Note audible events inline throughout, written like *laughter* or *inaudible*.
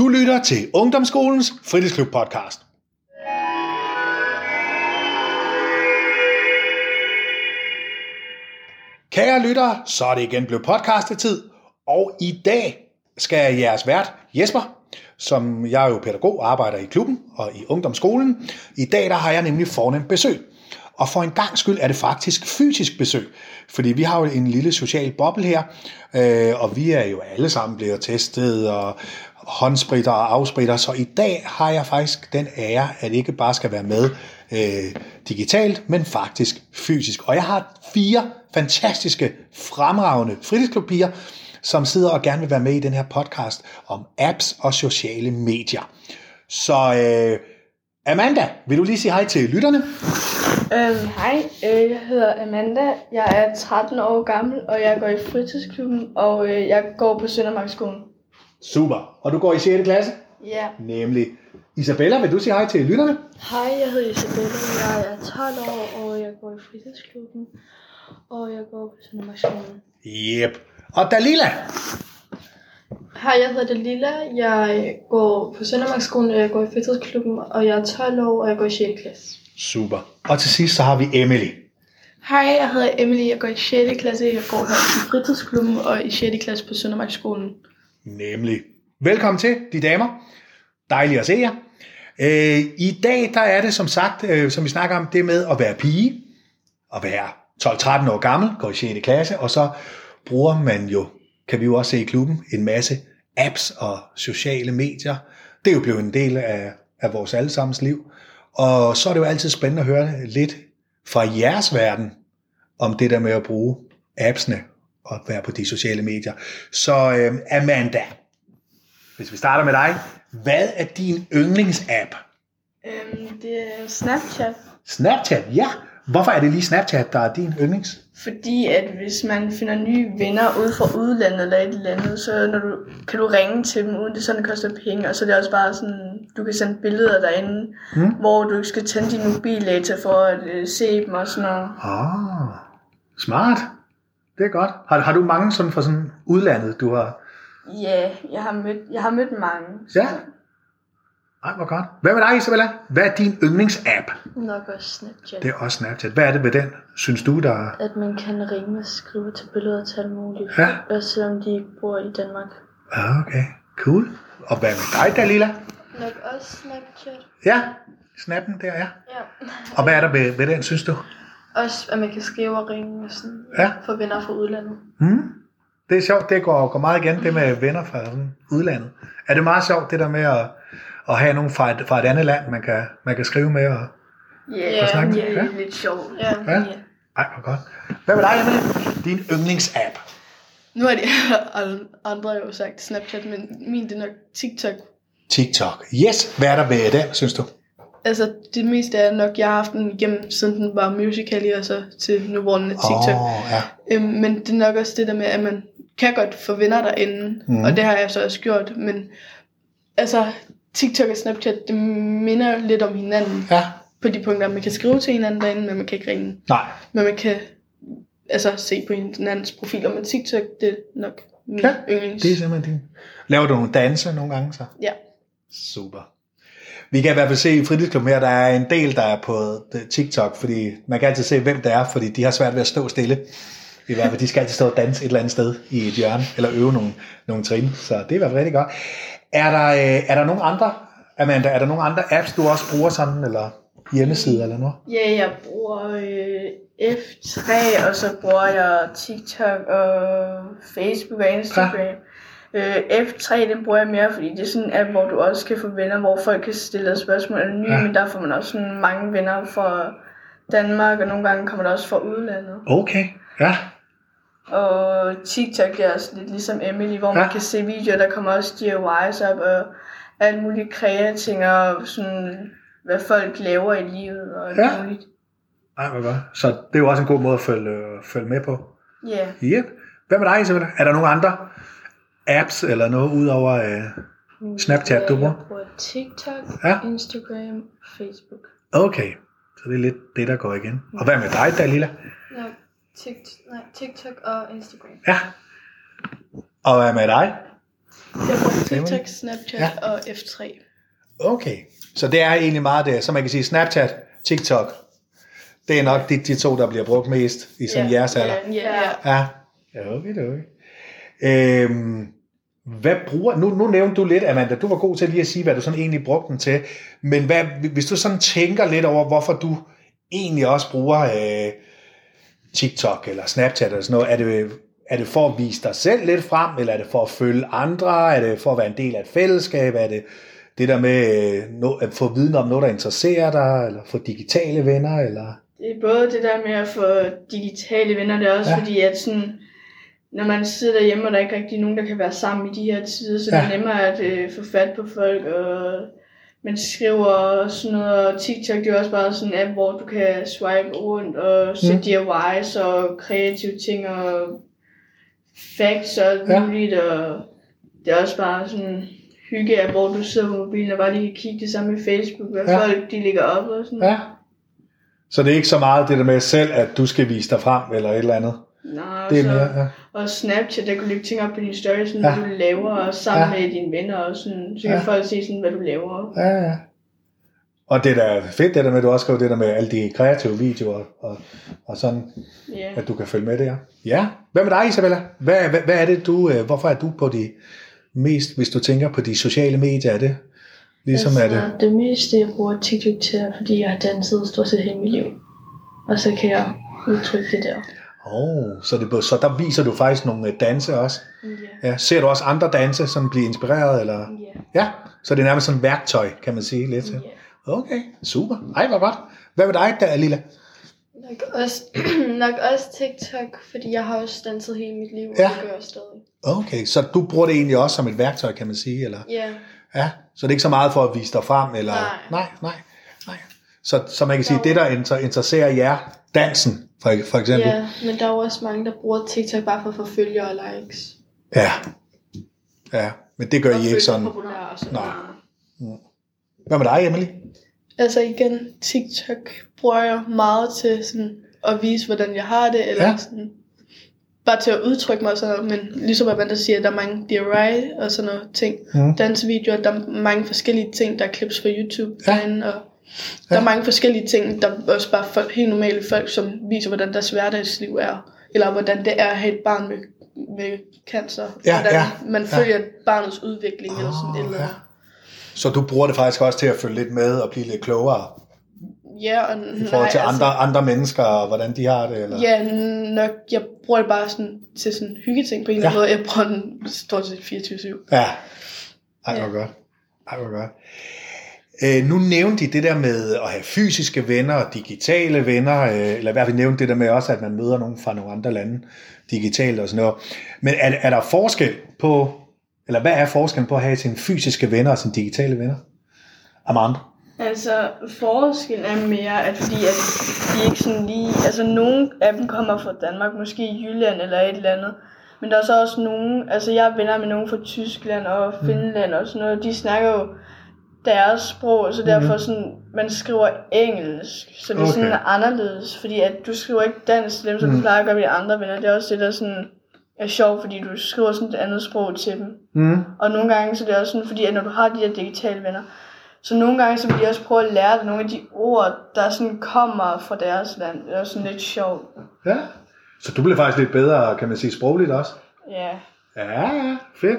Du lytter til Ungdomsskolens Fritidsklub podcast. Kære lyttere, så er det igen blevet podcastetid, og i dag skal jeres vært Jesper, som jeg er jo pædagog og arbejder i klubben og i ungdomsskolen. I dag der har jeg nemlig fornemt besøg. Og for en gang skyld er det faktisk fysisk besøg, fordi vi har jo en lille social boble her, øh, og vi er jo alle sammen blevet testet og håndspritter og afspritter, så i dag har jeg faktisk den ære, at ikke bare skal være med øh, digitalt, men faktisk fysisk. Og jeg har fire fantastiske, fremragende fritidsklubpiger, som sidder og gerne vil være med i den her podcast om apps og sociale medier. Så øh, Amanda, vil du lige sige hej til lytterne? Øhm, hej, øh, jeg hedder Amanda. Jeg er 13 år gammel, og jeg går i fritidsklubben, og øh, jeg går på Søndermarkskolen. Super. Og du går i 6. klasse? Ja. Nemlig. Isabella, vil du sige hej til lytterne? Hej, jeg hedder Isabella, jeg er 12 år, og jeg går i fritidsklubben, og jeg går på Søndermarksskolen. Yep. Og Dalila? Hej, jeg hedder Dalila. Jeg går på Søndermarksskolen, og jeg går i fritidsklubben, og jeg er 12 år, og jeg går i 6. klasse. Super. Og til sidst så har vi Emily. Hej, jeg hedder Emily, jeg går i 6. klasse, jeg går her i fritidsklubben og i 6. klasse på Søndermarksskolen. Nemlig. Velkommen til, de damer. Dejligt at se jer. Øh, I dag der er det som sagt, øh, som vi snakker om, det med at være pige, at være 12-13 år gammel, går i 6. klasse, og så bruger man jo, kan vi jo også se i klubben, en masse apps og sociale medier. Det er jo blevet en del af, af vores allesammens liv. Og så er det jo altid spændende at høre lidt fra jeres verden, om det der med at bruge appsene og være på de sociale medier. Så øh, Amanda, hvis vi starter med dig, hvad er din yndlingsapp? Øhm, det er Snapchat, Snapchat, ja. Hvorfor er det lige Snapchat, der er din yndlings? fordi at hvis man finder nye venner ude fra udlandet eller et eller andet, så når du, kan du ringe til dem, uden det sådan koster penge, og så er det også bare sådan, du kan sende billeder derinde, Mm. hvor du ikke skal tænde din mobildata for at øh, se dem og sådan noget. Ah, smart. Det er godt. Har, har du mange sådan fra sådan udlandet, du har? Ja, jeg har mødt, jeg har mødt mange. Ja. Ej, hvor godt. Hvad med dig, Isabella? Hvad er din yndlingsapp? Nok også Snapchat. Det er også Snapchat. Hvad er det ved den, synes du, der er? At man kan ringe og skrive til billeder til alt muligt, Ja. også selvom de ikke bor i Danmark. Ah, okay. Cool. Og hvad med dig, Dalila? Nok også Snapchat. Ja, snappen der, ja. Ja. Og hvad er der ved, ved den, synes du? Også at man kan skrive og ringe og sådan, Ja. for venner fra udlandet. Hmm? Det er sjovt, det går, går meget igen, det med venner fra sådan udlandet. Er det meget sjovt, det der med at, at have nogen fra et, fra et andet land, man kan, man kan skrive med? Og, Ja, snakke med? det er Ja. lidt sjovt. Ja. ja? Ej, hvor godt. Hvad med dig, Emily? Din yndlingsapp? Nu har de *laughs* alle andre jo sagt Snapchat, men min det er nok TikTok. TikTok. Yes. Hvad er der ved den, synes du? Altså det meste er nok, jeg har haft den igennem, siden den var musical og så til nu hvor den er TikTok. Oh, ja. Øhm, men det er nok også det der med, at man kan godt få venner derinde, mm. og det har jeg så også gjort, men altså TikTok og Snapchat, det minder lidt om hinanden Ja. på de punkter, man kan skrive til hinanden derinde, men man kan ikke ringe. Nej. Men man kan altså se på hinandens profiler, men TikTok, det er nok min Ja, yndlings. Det er simpelthen din. Laver du nogle danse nogle gange så? Ja. Super. Vi kan i hvert fald se i fritidsklubben her, der er en del, der er på TikTok, fordi man kan altid se, hvem det er, fordi de har svært ved at stå stille. I hvert fald, de skal altid stå og danse et eller andet sted i et hjørne, eller øve nogle, nogle trin. Så det er i hvert fald rigtig godt. Er der, øh, er der nogle andre, Amanda, er der nogle andre apps, du også bruger sådan, eller hjemmesider eller noget? Ja, jeg bruger øh, F3, og så bruger jeg TikTok og Facebook og Instagram. Ja. Øh, F3, den bruger jeg mere, fordi det er sådan en app, hvor du også kan få venner, hvor folk kan stille spørgsmål anonymt, Ja. men der får man også sådan mange venner fra Danmark, og nogle gange kommer der også fra udlandet. Okay, ja. Og TikTok er også lidt ligesom Emily, hvor man Ja. kan se videoer, der kommer også DIYs op, og alt muligt kreating, og sådan, hvad folk laver i livet, og Ja. muligt. Ej, hvor godt. Så det er jo også en god måde at følge, følge med på. Ja. Yep. Hvad med dig, Isabella? Er der nogle andre apps eller noget ud over øh, Snapchat, du bruger? Jeg bruger TikTok, Ja. Instagram, Facebook. Okay, så det er lidt det, der går igen. Og hvad med dig, Dalila? Ja, TikTok, og Instagram. Ja. Og hvad med dig? Jeg bruger TikTok, Snapchat Ja. og F3. Okay. Så det er egentlig meget det, så man kan sige Snapchat, TikTok. Det er nok de, de to, der bliver brugt mest i sådan Ja, jeres alder. Ja. Ja. Ja, okay, okay. Øhm, hvad bruger, nu, nu nævnte du lidt, Amanda, du var god til lige at sige, hvad du sådan egentlig brugte den til, men hvad, hvis du sådan tænker lidt over, hvorfor du egentlig også bruger øh, TikTok eller Snapchat eller sådan noget, er det, er det for at vise dig selv lidt frem, eller er det for at følge andre, er det for at være en del af et fællesskab, er det det der med øh, at få viden om noget, der interesserer dig, eller få digitale venner, eller... Det er både det der med at få digitale venner, det er også ja. fordi, at sådan, når man sidder derhjemme, og der er ikke rigtig nogen, der kan være sammen i de her tider, så ja. det er nemmere at øh, få fat på folk, og man skriver og sådan noget, og TikTok det er også bare sådan en app, hvor du kan swipe rundt og se Mm. DIYs og kreative ting og facts og alt Ja. muligt, og det er også bare sådan hygge app, hvor du sidder på mobilen og bare lige kan kigge det samme i Facebook, hvad Ja. folk de lægger op og sådan Ja. Så det er ikke så meget det der med selv, at du skal vise dig frem, eller et eller andet. Nej, Det er så- mere, ja. Og Snapchat, der kan du lægge ting op på dine stories, sådan, Ja. du laver, og sammen Ja. med dine venner, og sådan, så kan Ja. folk se, sådan, hvad du laver. Ja, ja. Og det der er fedt, det der med, at du også skriver det der med alle de kreative videoer, og, og sådan, Ja. at du kan følge med der. Ja. Hvad med dig, Isabella? Hvad, hvad, hvad er det, du, øh, hvorfor er du på de mest, hvis du tænker på de sociale medier, er det ligesom er det? det meste, jeg bruger TikTok til, fordi jeg har danset stort set hele mit liv. Og så kan jeg udtrykke det der. Oh, så, det, så der viser du faktisk nogle øh, danse også. Ja. Ja. Ser du også andre danse, som bliver inspireret? Eller? Ja. Ja, så det er nærmest sådan et værktøj, kan man sige lidt. Ja. Okay, super. Ej, hvor godt. Hvad med dig der, Lilla? Nok også, *clears throat* nok også TikTok, fordi jeg har også danset hele mit liv, og Ja. det gør jeg stadig. Okay, så du bruger det egentlig også som et værktøj, kan man sige, eller? Ja, Ja, så det er ikke så meget for at vise dig frem, eller? Nej. Nej, nej, nej. Så, så man kan sige, det der inter- interesserer jer, dansen, for, for eksempel. ja, men der er jo også mange, der bruger TikTok bare for at få følgere og likes. Ja. Ja, men det gør I ikke sådan. Og. Nej. Hvad med dig, Emily? Altså igen, TikTok bruger jeg meget til sådan at vise, hvordan jeg har det, eller Ja. sådan, bare til at udtrykke mig og sådan noget, men ligesom at man der siger, at der er mange DIY og sådan noget ting, Mm. dansevideoer, der er mange forskellige ting, der er clips fra YouTube Ja. ja. derinde, og der er mange forskellige ting, der er også bare folk, helt normale folk, som viser, hvordan deres hverdagsliv er, eller hvordan det er at have et barn med, med cancer, Ja, hvordan ja, man ja. følger barnets udvikling, eller sådan eller ja. Så du bruger det faktisk også til at følge lidt med og blive lidt klogere Ja, og i forhold til nej, andre, andre mennesker, og hvordan de har det? Eller? Ja, nok. Jeg bruger det bare sådan, til sådan hyggeting på en eller anden Ja. måde. Jeg bruger den stort set 24-7. Ja. Ej, hvor godt. Ej, hvor godt. Øh, nu nævnte de det der med at have fysiske venner og digitale venner, øh, eller i hvert fald nævnte det der med også, at man møder nogen fra nogle andre lande digitalt og sådan noget. Men er, er der forskel på, eller hvad er forskellen på at have sine fysiske venner og sine digitale venner? Amanda? Altså, forskellen er mere, at fordi at de ikke sådan lige... Altså, nogle af dem kommer fra Danmark, måske Jylland eller et eller andet. Men der er så også nogen... Altså, jeg er venner med nogen fra Tyskland og Finland og sådan noget. De snakker jo deres sprog, så derfor sådan, man skriver engelsk, så det er Okay. sådan anderledes, fordi at du skriver ikke dansk til dem, som Mm. du plejer at gøre med de andre venner. Det er også det, der sådan er sjovt, fordi du skriver sådan et andet sprog til dem. Mm. Og nogle gange så er det også sådan, fordi at når du har de her digitale venner, så nogle gange så vil de også prøve at lære dig nogle af de ord, der sådan kommer fra deres land. Det er også sådan lidt sjovt. Ja. Så du bliver faktisk lidt bedre, kan man sige, sprogligt også? Ja. Ja, ja, fedt.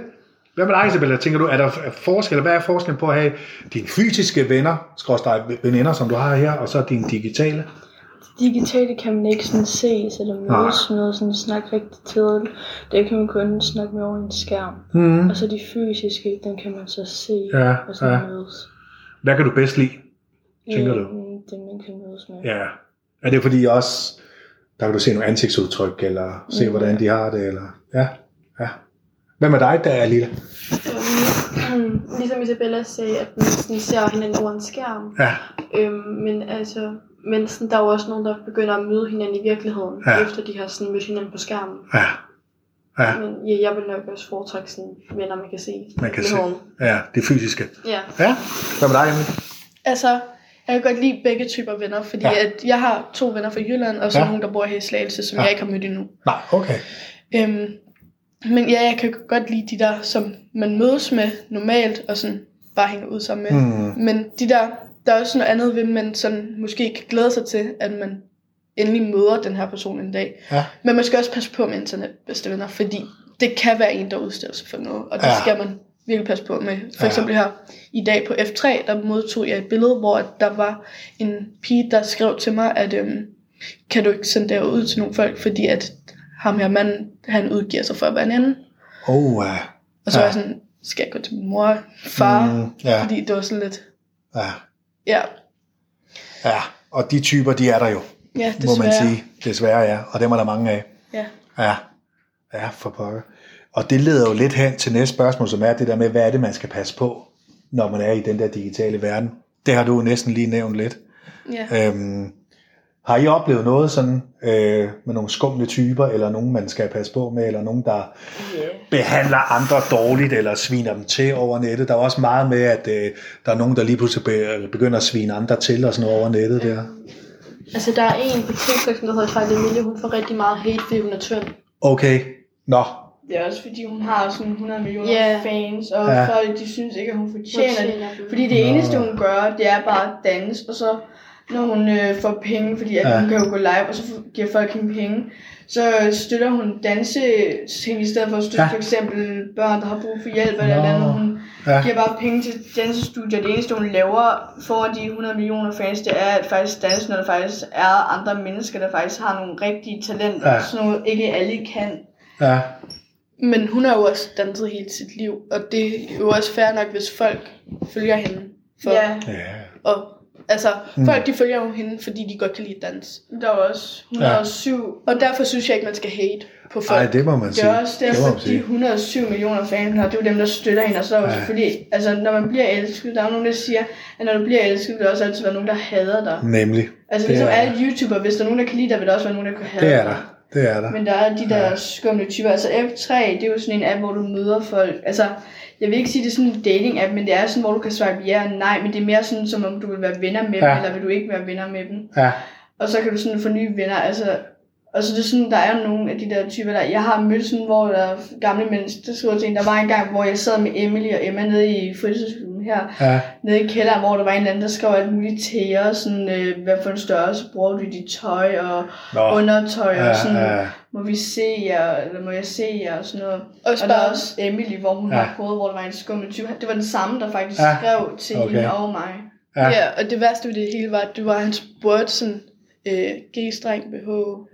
Hvad med dig, Isabella? Tænker du, er der forskel, hvad er forskellen på at have dine fysiske venner, skråstrej veninder, som du har her, og så dine digitale? Digitale kan man ikke sådan ses eller mødes med og sådan snakke rigtig til. Det kan man kun snakke med over en skærm. Mm. Og så de fysiske, den kan man så se Ja, og sådan ja. mødes. Hvad kan du bedst lide? Tænker du? Øhm, Det man kan mødes med. Ja. Er det fordi også, der kan du se nogle ansigtsudtryk, eller se, Mm. hvordan de har det, eller... Ja, ja. Hvad med dig, der er lille? Øhm, ligesom Isabella sagde, at man sådan ser hinanden over en skærm. Ja, Øhm, men altså, men sådan, der er jo også nogen, der begynder at møde hinanden i virkeligheden, Ja. efter de har sådan mødt hinanden på skærmen. ja, ja. Men ja, jeg vil nok også foretrække sådan venner, man kan se. Man kan se. hånden. Ja, det fysiske. Ja. Ja. Hvad med dig, Emil? Altså, jeg kan godt lide begge typer venner, fordi Ja. at jeg har to venner fra Jylland, og så Ja. nogen, der bor her i Slagelse, som ja. jeg ikke har mødt endnu. Nej, okay. Øhm, Men ja, jeg kan godt lide de der, som man mødes med normalt, og sådan bare hænger ud sammen med. Mm. Men de der, der er også noget andet ved, man sådan måske kan glæde sig til, at man endelig møder den her person en dag. Ja. Men man skal også passe på med internetbedste venner, fordi det kan være en, der udstiller sig for noget, og det Ja. skal man virkelig passe på med. For Ja. eksempel her i dag på F3, der modtog jeg et billede, hvor der var en pige, der skrev til mig, at øhm, kan du ikke sende det ud til nogle folk, fordi at ham her mand, han udgiver sig for at være en anden. Oh, ja. Og så Ja. var jeg sådan, skal jeg gå til min mor, far, Mm, ja. fordi det var sådan lidt, ja. ja, Ja, og de typer, de er der jo, ja må man desværre. sige. Desværre, ja. Og dem er der mange af. Ja. Ja, ja for pokker. Og det leder jo lidt hen til næste spørgsmål, som er det der med, hvad er det, man skal passe på, når man er i den der digitale verden. Det har du jo næsten lige nævnt lidt. ja. Øhm, har I oplevet noget sådan øh, med nogle skumle typer, eller nogen, man skal passe på med, eller nogen, der Yeah. behandler andre dårligt, eller sviner dem til over nettet? Der er også meget med, at øh, der er nogen, der lige pludselig be- begynder at svine andre til, og sådan noget over nettet der. Altså, der er en på TikTok, som der hedder Fejl Emilie, hun får rigtig meget hate, fordi hun er tynd. Okay, nå, Det er også fordi, hun har sådan 100 millioner Ja. fans, og Ja. folk de synes ikke, at hun fortjener det. Fortjener det. Fordi det Nå. eneste, hun gør, det er bare at danse, og så når hun øh, får penge, fordi at Ja. hun kan jo gå live, og så giver folk hende penge, så støtter hun danse ting i stedet for at støtte Ja. for eksempel børn, der har brug for hjælp eller Nå. noget andet. Hun Ja. giver bare penge til dansestudier. Det eneste, hun laver foran de 100 millioner fans, det er at faktisk danse, når der faktisk er andre mennesker, der faktisk har nogle rigtige talenter. Ja. Sådan noget, ikke alle kan. ja, Men hun har jo også danset hele sit liv, og det er jo også fair nok, hvis folk følger hende. For, Ja. ja, Og, altså, Mm. folk de følger jo hende, fordi de godt kan lide dans. Der er også 107 Og derfor synes jeg ikke, man skal hate på folk. Ej, det må man Det sige. er også det derfor, man de sige. 107 millioner fans, har, det er jo dem, der støtter hende. Og så er jo Ja. selvfølgelig, altså når man bliver elsket, der er jo nogen, der siger, at når du bliver elsket, vil der også altid være nogen, der hader dig. Nemlig. Altså Det ligesom er- alle YouTubere, hvis der er nogen, der kan lide dig, vil der også være nogen, der kan hade Det er dig. der. Det er der. Men der er de der Ja. skumle typer. Altså F3, det er jo sådan en app, hvor du møder folk. Altså, jeg vil ikke sige, det er sådan en dating app, men det er sådan, hvor du kan swipe ja og nej, men det er mere sådan, som om du vil være venner med Ja. dem, eller vil du ikke være venner med dem. Ja, Og så kan du sådan få nye venner, altså... Og så det er sådan, der er nogle af de der typer der, jeg har mødt sådan, hvor der er gamle mennesker, der skriver til en, der var en gang, hvor jeg sad med Emily og Emma nede i her, ja, nede i kælderen, hvor der var en anden, der skrev alt muligt til os, sådan, øh, hvad for en størrelse bruger du i dit tøj, og Nå. undertøj, Ja, og sådan, ja. må vi se jer, eller må jeg se jer, og sådan noget. Også og der er også Emily, hvor hun Ja. ja. har prøvet, hvor der var en skummel type. Det var den samme, der faktisk Ja. ja. skrev til Okay. hende og mig. Ja. Ja. ja, og det værste ved det hele var, at det var, at han spurgte sådan, øh, G-streng BH,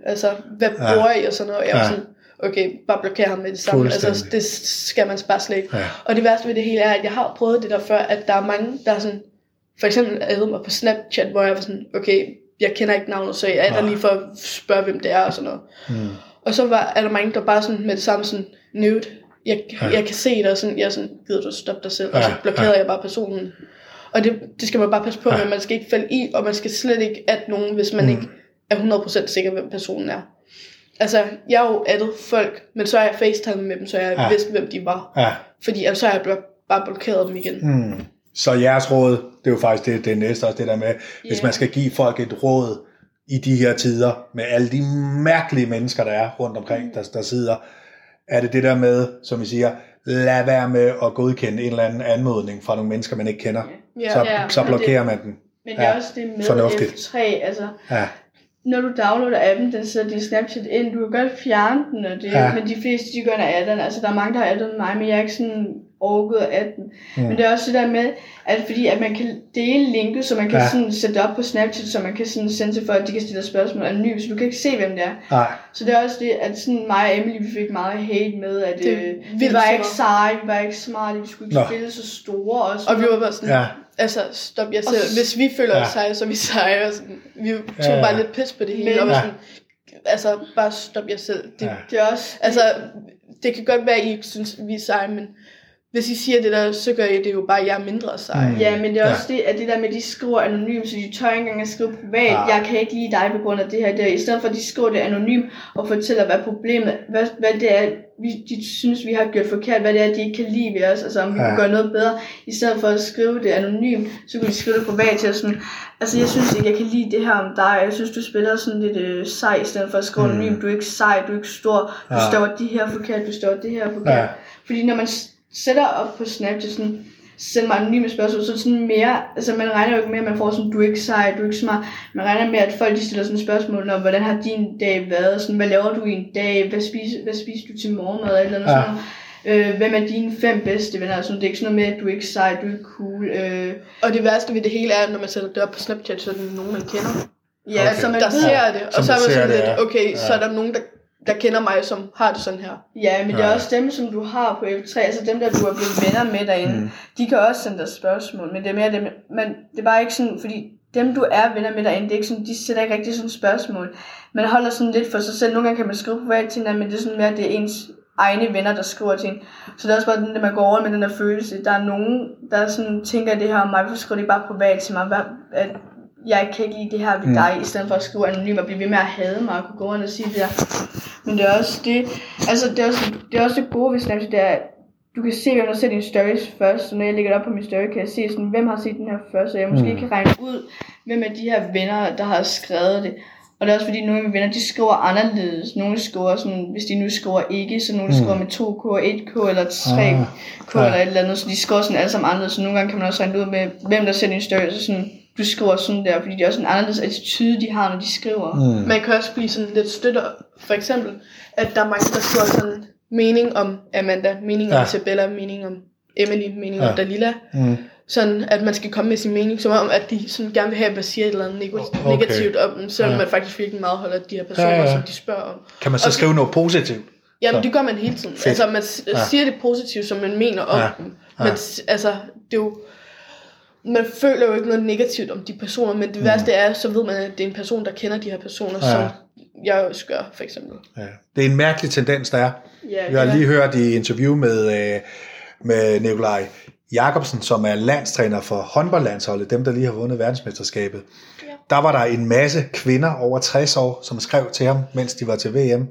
altså, hvad Ja. bruger I og sådan noget. Og jeg var Ja. sådan, okay, bare blokér ham med det samme. Altså, det skal man bare slet ikke. Ja. Og det værste ved det hele er, at jeg har prøvet det der før, at der er mange, der er sådan, for eksempel adede mig på Snapchat, hvor jeg var sådan, okay, jeg kender ikke navnet, så jeg er der lige for at spørge, hvem det er og sådan noget. Mm. Og så var, er der mange, der bare sådan med det samme sådan, nude, jeg, Ja. jeg kan se det, og sådan, jeg er sådan, gider du stoppe dig selv? Ja, Og så blokerede ja. jeg bare personen. Og det, det skal man bare passe på Ja. med, man skal ikke falde i, og man skal slet ikke at nogen, hvis man mm. ikke er 100% sikker, hvem personen er. Altså, jeg har jo addet folk, men så har jeg facetime med dem, så jeg Ja. vidste, hvem de var. ja. Fordi altså, så har jeg blok- bare blokeret dem igen. Mm. Så jeres råd, det er jo faktisk det, det næste også, det der med, hvis Ja. man skal give folk et råd i de her tider, med alle de mærkelige mennesker, der er rundt omkring, der, der sidder, er det det der med, som I siger, lad være med at godkende en eller anden anmodning fra nogle mennesker, man ikke kender. Ja. Så, Ja, så blokerer man den. Men det Ja, er også det med fornuftigt. F3, altså Ja, når du downloader appen, den sætter din Snapchat ind, du kan godt fjerne den, og det, Ja. men de fleste, de gør når adden. Altså, der er mange, der har adden mig, men jeg er ikke sådan overgået af den. Mm. Men det er også det der med, at fordi at man kan dele linket, så man kan Ja. sådan sætte op på Snapchat, så man kan sådan sende til folk, at de kan stille spørgsmål anonymt, så du kan ikke se, hvem det er. nej, Så det er også det, at sådan mig og Emily, vi fik meget hate med, at Det øh, vi var ikke seje, vi var ikke smarte, vi skulle ikke Nå. spille så store. Og, sådan Og vi var bare sådan, Ja. Altså stop jer selv. Hvis vi føler Ja. os seje, så er vi seje. Og sådan, vi tog Ja, ja. bare lidt pis på det hele. Men- og var Ja. sådan, altså bare stop jer selv. Det, Ja. det er også... Altså, det kan godt være, at I ikke synes, vi er seje, men hvis I siger det der, så gør I det jo bare, at jeg er mindre sej. Mm. Ja, men det er Ja. også det, at det der med, at de skriver anonymt, så de tør ikke engang at skrive privat. Ja. Jeg kan ikke lide dig på grund af det her. Der. I stedet for, at de skriver det anonymt og fortæller, hvad problemet hvad, hvad det er, vi, de synes, vi har gjort forkert, hvad det er, de ikke kan lide ved os, altså om vi Ja. kan gøre noget bedre. I stedet for at skrive det anonymt, så kunne de skrive det privat til os sådan, altså jeg synes ikke, jeg kan lide det her om dig, jeg synes, du spiller sådan lidt øh, sej, i stedet for at skrive Mm. anonymt, du er ikke sej, du er ikke stor, du Ja. står det her forkert, du står det her forkert. Ja. Fordi når man sætter op på Snapchat sådan, send mig anonyme spørgsmål, så sådan mere, altså man regner jo ikke med, at man får sådan, du er ikke sej, du er ikke smart. Man regner med, at folk de stiller sådan spørgsmål, om hvordan har din dag været, sådan, hvad laver du i en dag, hvad spiser, hvad spiser du til morgenmad, eller noget Ja. sådan noget. Øh, hvem er dine fem bedste venner? Sådan, det er ikke sådan noget med, at du er ikke sej, du er ikke cool. Øh, Og det værste ved det hele er, at når man sætter det op på Snapchat, så er det nogen, man kender. ja, Okay. så man Der ser det, og så er man sådan lidt, ja. okay, så Ja. er der nogen, der, der kender mig, som har det sådan her. Ja, men det er også dem, som du har på F3, altså dem, der du er blevet venner med derinde, Mm. de kan også sende dig spørgsmål, men det er mere dem, men det er bare ikke sådan, fordi dem, du er venner med derinde, det er ikke sådan, de sætter ikke rigtig sådan spørgsmål. Man holder sådan lidt for sig selv. Nogle gange kan man skrive privat til hinanden, men det er sådan mere, at det er ens egne venner, der skriver til en. Så det er også bare den, der man går over med den der følelse. Der er nogen, der sådan tænker det her om mig, hvorfor skriver de bare privat til mig? Hvad, at jeg kan ikke lide det her ved Mm. dig, i stedet for at skrive anonymt og blive ved med at hade mig og kunne gå rundt og sige det der. Men det er også det, altså det er også det, er også det gode ved Snapchat, det er, at du kan se, hvem der ser dine stories først, så når jeg lægger det op på min story, kan jeg se, sådan, hvem har set den her først, så jeg måske Mm. kan regne ud, hvem af de her venner, der har skrevet det. Og det er også fordi, nogle af mine venner, de skriver anderledes. Nogle skriver sådan, hvis de nu skriver ikke, så nogle Mm. skriver med 2K, 1K eller 3K Ah, eller et eller andet, så de skriver sådan alle sammen anderledes. Så nogle gange kan man også regne ud med, hvem der ser din story, så sådan, du skriver sådan der, fordi det er også en anderledes attitude, de har, når de skriver. Mm. Man kan også blive sådan lidt støtter. For eksempel, at der er mange, der skriver sådan mening om Amanda, mening om Ja. Isabella, mening om Emily, mening Ja. om Dalila. Mm. Sådan, at man skal komme med sin mening, som om, at de sådan gerne vil have, at man siger et eller andet neg- Okay. negativt om dem, selvom Ja. man faktisk virkelig meget holder de her personer, Ja, ja, ja. ja. som de spørger om. Kan man så Og- skrive noget positivt? Jamen, Så. det gør man hele tiden. Fedt. Altså, man s- Ja. siger det positivt, som man mener om Ja. ja. dem. Ja. Men s- altså, det er jo... Man føler jo ikke noget negativt om de personer, men det værste er, så ved man, at det er en person, der kender de her personer, Ja. ja. som jeg også gør, for eksempel. Ja. Det er en mærkelig tendens, der er. Ja, Vi har ja. lige hørt i interview med, øh, med Nikolaj Jakobsen, som er landstræner for håndboldlandsholdet, dem der lige har vundet verdensmesterskabet. Der var der en masse kvinder over 60 år, som skrev til ham, mens de var til VM,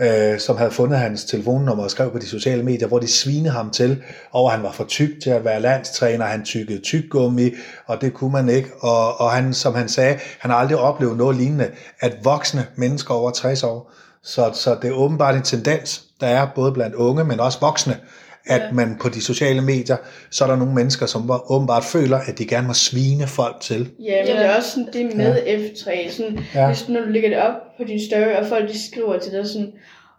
øh, som havde fundet hans telefonnummer og skrev på de sociale medier, hvor de svinede ham til, og han var for tyk til at være landstræner, han tykkede tyggummi, og det kunne man ikke. Og, og han, som han sagde, han har aldrig oplevet noget lignende, at voksne mennesker over 60 år, så, så det er åbenbart en tendens, der er både blandt unge, men også voksne, at Ja. man på de sociale medier, så er der nogle mennesker, som åbenbart føler, at de gerne må svine folk til. Ja, men Ja. det er også sådan det med F3. Sådan, Ja. ja. Hvis når du lægger det op på din story, og folk de skriver til dig sådan,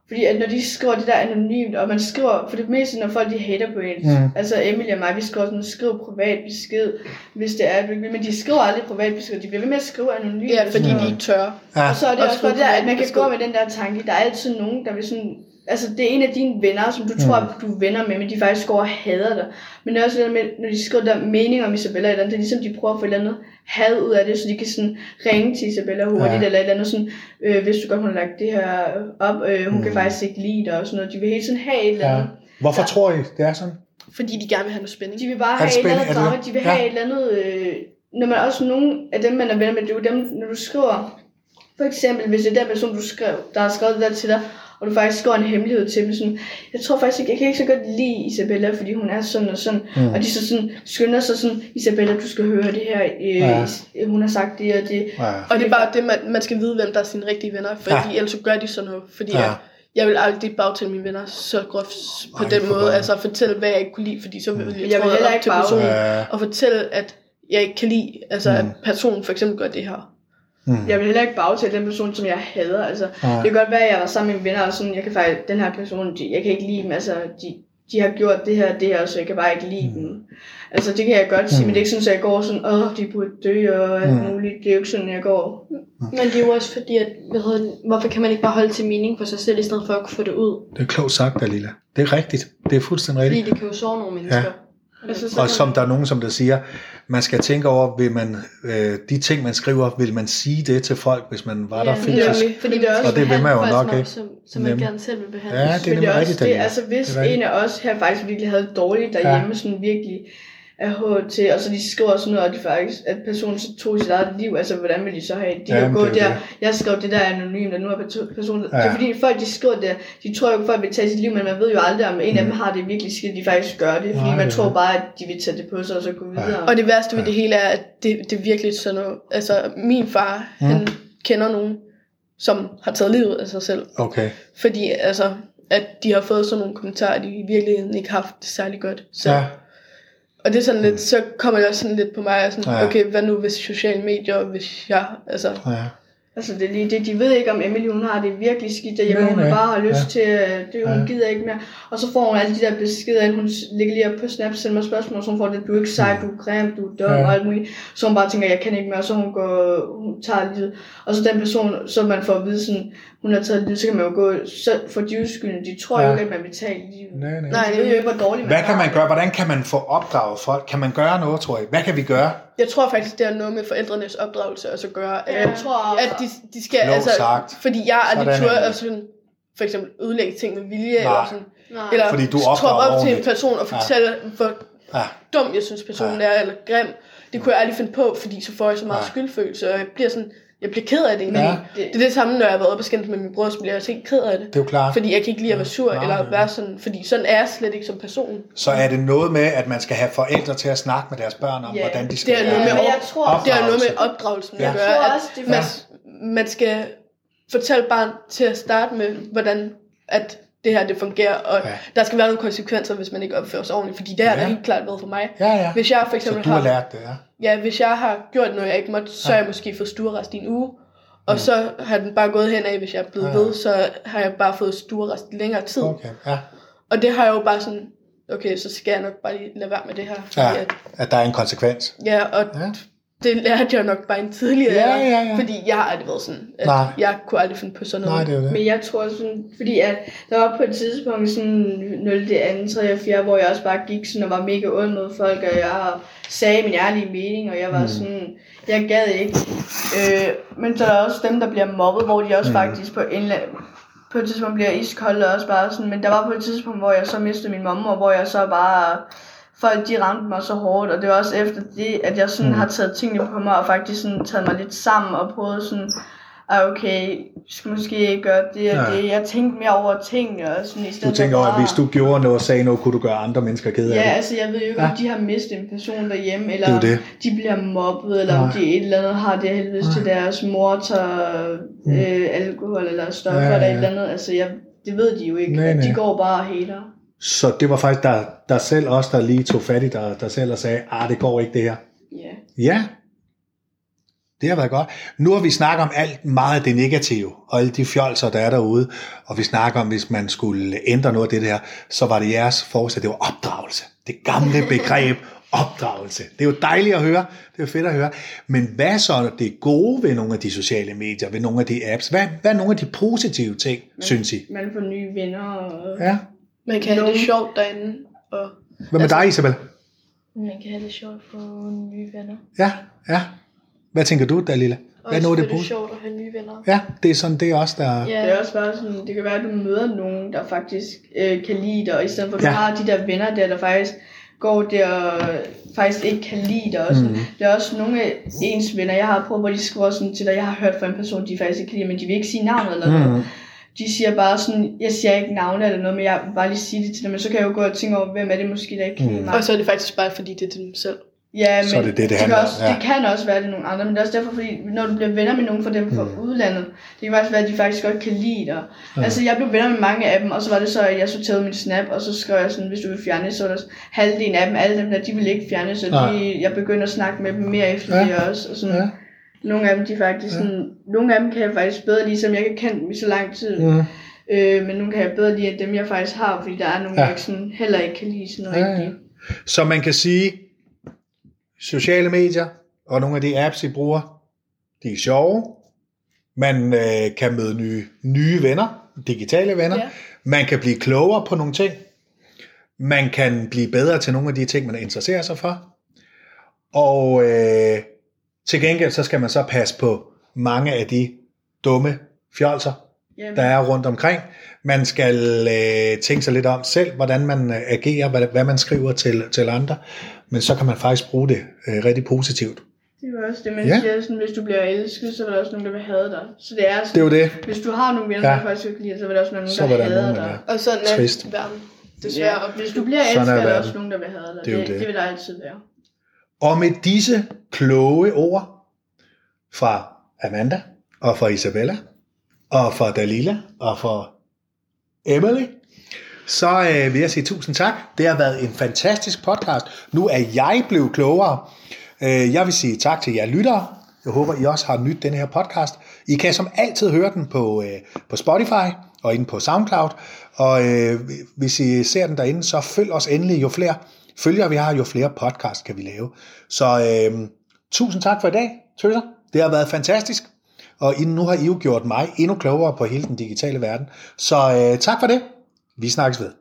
fordi at når de skriver det der anonymt, og man skriver, for det meste, når folk de hater på en, Mm. altså Emilie og mig, vi skriver sådan, skriv privat besked, hvis det er, men de skriver aldrig privat besked, de bliver ved med at skrive anonymt. Ja, fordi Ja. de ikke tør. Ja, Og så er det Og også bare det der, at man kan gå med den der tanke, der er altid nogen, der vil sådan, altså det er en af dine venner, som du tror, Mm. du er venner med, men de faktisk går og hader dig. Men det er også det der med, når de skriver der mening om Isabella eller andet, det er ligesom, de prøver at få et eller andet had ud af det, så de kan sådan ringe til Isabella hurtigt, Ja. ja. eller et eller andet sådan, øh, hvis du godt, hun har lagt det her op, øh, hun Mm. kan faktisk ikke lide dig og sådan noget. De vil hele tiden have et eller ja. andet. Hvorfor tror I, det er sådan? Fordi de gerne vil have noget spænding. De vil bare have et eller andet det drama, de vil Ja. have et eller andet, øh, når man også nogle af dem, man er venner med, det er jo dem, når du skriver, for eksempel, hvis det er den person, du skrev, der har skrevet det der til dig, og du faktisk skriver en hemmelighed til dem, sådan, jeg tror faktisk ikke, jeg kan ikke så godt lide Isabella, fordi hun er sådan og sådan, Mm. mm. og de så sådan, skynder sig sådan, Isabella, du skal høre det her, øh, Ja. ja. hun har sagt det og det. Ja. Og det er bare det, man, man skal vide, hvem der er sine rigtige venner, fordi Ja. ellers så gør de sådan noget. Fordi Ja. jeg vil aldrig bagtale mine venner så groft på Ej, den måde, pokker. altså at fortælle, hvad jeg ikke kunne lide, fordi så vil jeg, Jeg vil træde heller op ikke til personen, Ja. og fortælle, at jeg ikke kan lide, altså Mm. at personen for eksempel gør det her. Mm. Jeg vil heller ikke bagtale den person, som jeg hader. Altså, Nej. det kan godt være, at jeg var sammen med mine venner, og sådan, jeg kan faktisk, den her person, de, jeg kan ikke lide dem, altså, de, de har gjort det her, det her, så jeg kan bare ikke lide Mm. mm. dem. Altså, det kan jeg godt sige, Mm. men det er ikke sådan, at jeg går sådan, åh, de burde dø, og alt Mm. muligt. Det er jo ikke sådan, jeg går. Men det er jo også fordi, at, hvad hedder hvorfor kan man ikke bare holde til mening for sig selv, i stedet for at kunne få det ud? Det er klogt sagt, Dalila. Det er rigtigt. Det er fuldstændig Fordi rigtigt. det kan jo såre nogle mennesker. Altså, så Og som der er nogen, som der siger, man skal tænke over, vil man, øh, de ting, man skriver, vil man sige det til folk, hvis man var der Ja, fysisk? nemlig. Fordi det er også- Og det vil man jo nok som, ikke. Som, som man gerne selv vil behandle. Ja, det er det nemlig er også rigtigt, det, altså hvis Det en af os her faktisk virkelig havde det dårligt derhjemme, ja. sådan virkelig er HT, og så de skriver sådan noget, at, de faktisk, at personen så tog sit eget liv, altså hvordan vil de så have, de Ja, ja, men gå det er der, det. jeg skrev det der anonymt, og nu er perso- personen, ja. Ja. det er fordi folk de skriver det, de tror jo, at folk vil tage sit liv, men man ved jo aldrig, om en af dem har det virkelig skidt, de faktisk gør det, fordi Mm. Nej, man det er tror bare, at de vil tage det på sig, og så gå videre. Og det værste ved det hele er, at det, det er virkelig sådan noget, altså min far, mm. han kender nogen, som har taget livet af sig selv, Okay. fordi altså, at de har fået sådan nogle kommentarer, at de i virkeligheden ikke har haft det særlig godt. Så, Ja. Og det er sådan lidt, så kommer det også sådan lidt på mig, og sådan, Ja. okay, hvad nu hvis sociale medier, hvis jeg, altså, ja. Altså det er lige det, de ved ikke om Emily, hun har det virkelig skidt derhjemme, Nej, hun nej. bare har lyst Ja. til, øh, det, hun Ja. gider ikke mere. Og så får hun alle de der beskeder, ind. hun ligger lige op på Snap, sender mig spørgsmål, så hun får det, du er ikke sej, du er grim, du er dum ja. og alt muligt. Så hun bare tænker, jeg kan ikke mere, og så hun går, hun tager livet. Og så den person, så man får at vide sådan, hun har taget livet, så kan man jo gå, så for de uskyldige, de tror Ja. jo ikke, at man vil tage livet. Nej, nej. Nej, De ved jo ikke, hvor dårligt man Hvad kan man det. gøre? Hvordan kan man få opdraget folk? Kan man gøre noget, tror jeg? Hvad kan vi gøre? jeg tror faktisk, det har noget med forældrenes opdragelse at så gøre, at, Ja, jeg tror også. at de, de skal, Klogt altså, sagt. fordi jeg er er tur det. at sådan, for eksempel ødelægge ting med vilje, Nej. eller sådan, Nej. eller Fordi du troppe op til en person og Ja. fortælle, hvor Ja. dum jeg synes personen Ja. er, eller grim. Det kunne jeg aldrig finde på, fordi så får jeg så meget Ja. skyldfølelse, og jeg bliver sådan, jeg bliver ked af det. Ja. Ja. Det, det er det samme, når jeg har været oppe og skændt med min bror, så bliver jeg altså ikke ked af det. Det er jo klart. Fordi jeg kan ikke lide at være sur, Nej, eller er være sådan, fordi sådan er jeg slet ikke som person. Så er det noget med, at man skal have forældre til at snakke med deres børn om, Ja, hvordan de skal det er noget Ja, med men jeg op- tror, Det har noget med opdragelsen Ja. at Jeg gøre, tror også, det man, man skal fortælle barn til at starte med, hvordan at det her det fungerer, og Ja. ja. der skal være nogle konsekvenser, hvis man ikke opfører sig ordentligt, fordi det har Ja. ja. helt klart været for mig. Ja, ja. Hvis jeg for Så eksempel du har har, lært det, ja. ja, hvis jeg har gjort noget, jeg ikke måtte, så har jeg måske fået stuerrest i en uge, og så har den bare gået hen af, hvis jeg er blevet Ja. ved, så har jeg bare fået stuerrest i længere tid. Okay, ja. Og det har jeg jo bare sådan, okay, så skal jeg nok bare lige lade være med det her. Fordi Ja, at, at der er en konsekvens. ja, og Ja. Det lærte jeg nok bare en tidligere Ja, ja, ja. fordi jeg har aldrig været sådan, at Nej. jeg kunne aldrig finde på sådan noget. Nej, det er det. Men jeg tror sådan, fordi at der var på et tidspunkt sådan 0. 2. 3. og 4. hvor jeg også bare gik sådan og var mega ond mod folk, og jeg sagde min ærlige mening, og jeg var Mm. sådan, jeg gad ikke. Øh, men så er der også dem, der bliver mobbet, hvor de også Mm. faktisk på en eller anden- på et tidspunkt bliver iskolde og også bare sådan, men der var på et tidspunkt, hvor jeg så mistede min mamma, og hvor jeg så bare, folk de ramte mig så hårdt, og det var også efter det, at jeg sådan Mm. mm. har taget tingene på mig, og faktisk sådan taget mig lidt sammen, og prøvet sådan, ah, okay, jeg skal måske gøre det og Ja. det. Jeg tænkte mere over tingene, og sådan i stedet Du tænker over, at hvis du gjorde noget og sagde noget, kunne du gøre andre mennesker kede af Ja, det. altså jeg ved jo ikke, Ja. om de har mistet en person derhjemme, eller Det om det. de bliver mobbet, eller om Nej. de et eller andet har det helvedes til deres mor tager øh, alkohol eller stoffer Mm. Ja, ja, eller ja. et eller andet. Altså jeg, det ved de jo ikke. Nej, nej. De går bare og hater. Så det var faktisk der, der selv også, der lige tog fat i dig, der selv og sagde, ah, det går ikke det her. Ja. Ja, det har været godt. Nu har vi snakket om alt meget af det negative, og alle de fjolser, der er derude, og vi snakker om, hvis man skulle ændre noget af det her, så var det jeres forslag, det var opdragelse. Det gamle *laughs* begreb opdragelse. Det er jo dejligt at høre, det er jo fedt at høre. Men hvad er så det gode ved nogle af de sociale medier, ved nogle af de apps? Hvad, hvad er nogle af de positive ting, synes I? Man får nye venner. Og... Ja. Man kan have det sjovt derinde, og Hvad med dig, Isabel? Man kan have det sjovt at få nye venner. Ja, ja. Hvad tænker du, Dalila? Hvad er Også noget af det det positive? sjovt at have nye venner. Ja, det er sådan, det er også der... Ja, Det er også bare sådan, det kan være, at du møder nogen, der faktisk øh, kan lide dig, og i stedet for, at du Ja. har de der venner der, der faktisk går der og faktisk ikke kan lide dig. Og sådan. Mhm. Mm. Det er også nogle af ens venner, jeg har prøvet, hvor de skriver sådan til dig, jeg har hørt fra en person, de faktisk ikke kan lide, men de vil ikke sige navnet eller noget. Mm. De siger bare sådan, jeg siger ikke navne eller noget, men jeg vil bare lige sige det til dem, men så kan jeg jo gå og tænke over, hvem er det måske, der ikke kan Mm. mig. og så er det faktisk bare fordi, det er dem selv. Ja, men Så er det det, det kan handler om, også, ja. Det kan også være, det er nogle andre, men det er også derfor, fordi når du bliver venner med nogen fra dem fra Mm. udlandet, det kan faktisk være, at de faktisk godt kan lide dig. Ja. Altså, jeg blev venner med mange af dem, og så var det så, at jeg sorterede min snap, og så skrev jeg sådan, hvis du vil fjerne, så er der halvdelen af dem, alle dem der, de vil ikke fjerne, så Nej. de, jeg begyndte at snakke med dem mere efter ja. det også. Og sådan, Ja. Ja. Nogle af dem, de er faktisk sådan, nogle af dem kan jeg faktisk bedre lide, som jeg ikke har kendt dem i så lang tid. Mm. Øh, men nogle kan jeg bedre lide, end dem jeg faktisk har, fordi der er nogle, Ja. ja. jeg sådan, heller ikke kan lide sådan Ja, ja. rigtig. Så man kan sige, sociale medier og nogle af de apps, I bruger, de er sjove. Man øh, kan møde nye, nye venner, digitale venner. Ja. Man kan blive klogere på nogle ting. man kan blive bedre til nogle af de ting, man interesserer sig for. Og øh, til gengæld, så skal man så passe på mange af de dumme fjolser, Jamen, der er rundt omkring. Man skal øh, tænke sig lidt om selv, hvordan man øh, agerer, hvad, hvad man skriver til, til andre. Men så kan man faktisk bruge det øh, rigtig positivt. det er jo også det, man Ja. siger, sådan, hvis du bliver elsket, så vil der også nogen, der vil hade dig. Så det er Det er sådan, jo det. hvis du har nogle venner, Ja. der faktisk ikke lide så vil der også nogen, Så der vil der hader nogen, dig. Og sådan er Trist. verden. Desværre. Ja, og hvis du bliver Sådan elsket, er er der også nogen, der vil hade dig. Er Det, det. det. det vil der altid være. Og med disse kloge ord fra Amanda, og fra Isabella, og fra Dalila, og fra Emily, så øh, vil jeg sige tusind tak. Det har været en fantastisk podcast. Nu er jeg blevet klogere. Øh, jeg vil sige tak til jer lyttere. Jeg håber, I også har nydt den her podcast. I kan som altid høre den på, øh, på Spotify og inde på SoundCloud. Og øh, hvis I ser den derinde, så følg os endelig. Jo flere følgere vi har, jo flere podcast kan vi lave. Så øh, tusind tak for i dag, tøser. Det har været fantastisk. Og nu har I jo gjort mig endnu klogere på hele den digitale verden. Så øh, tak for det. Vi snakkes ved.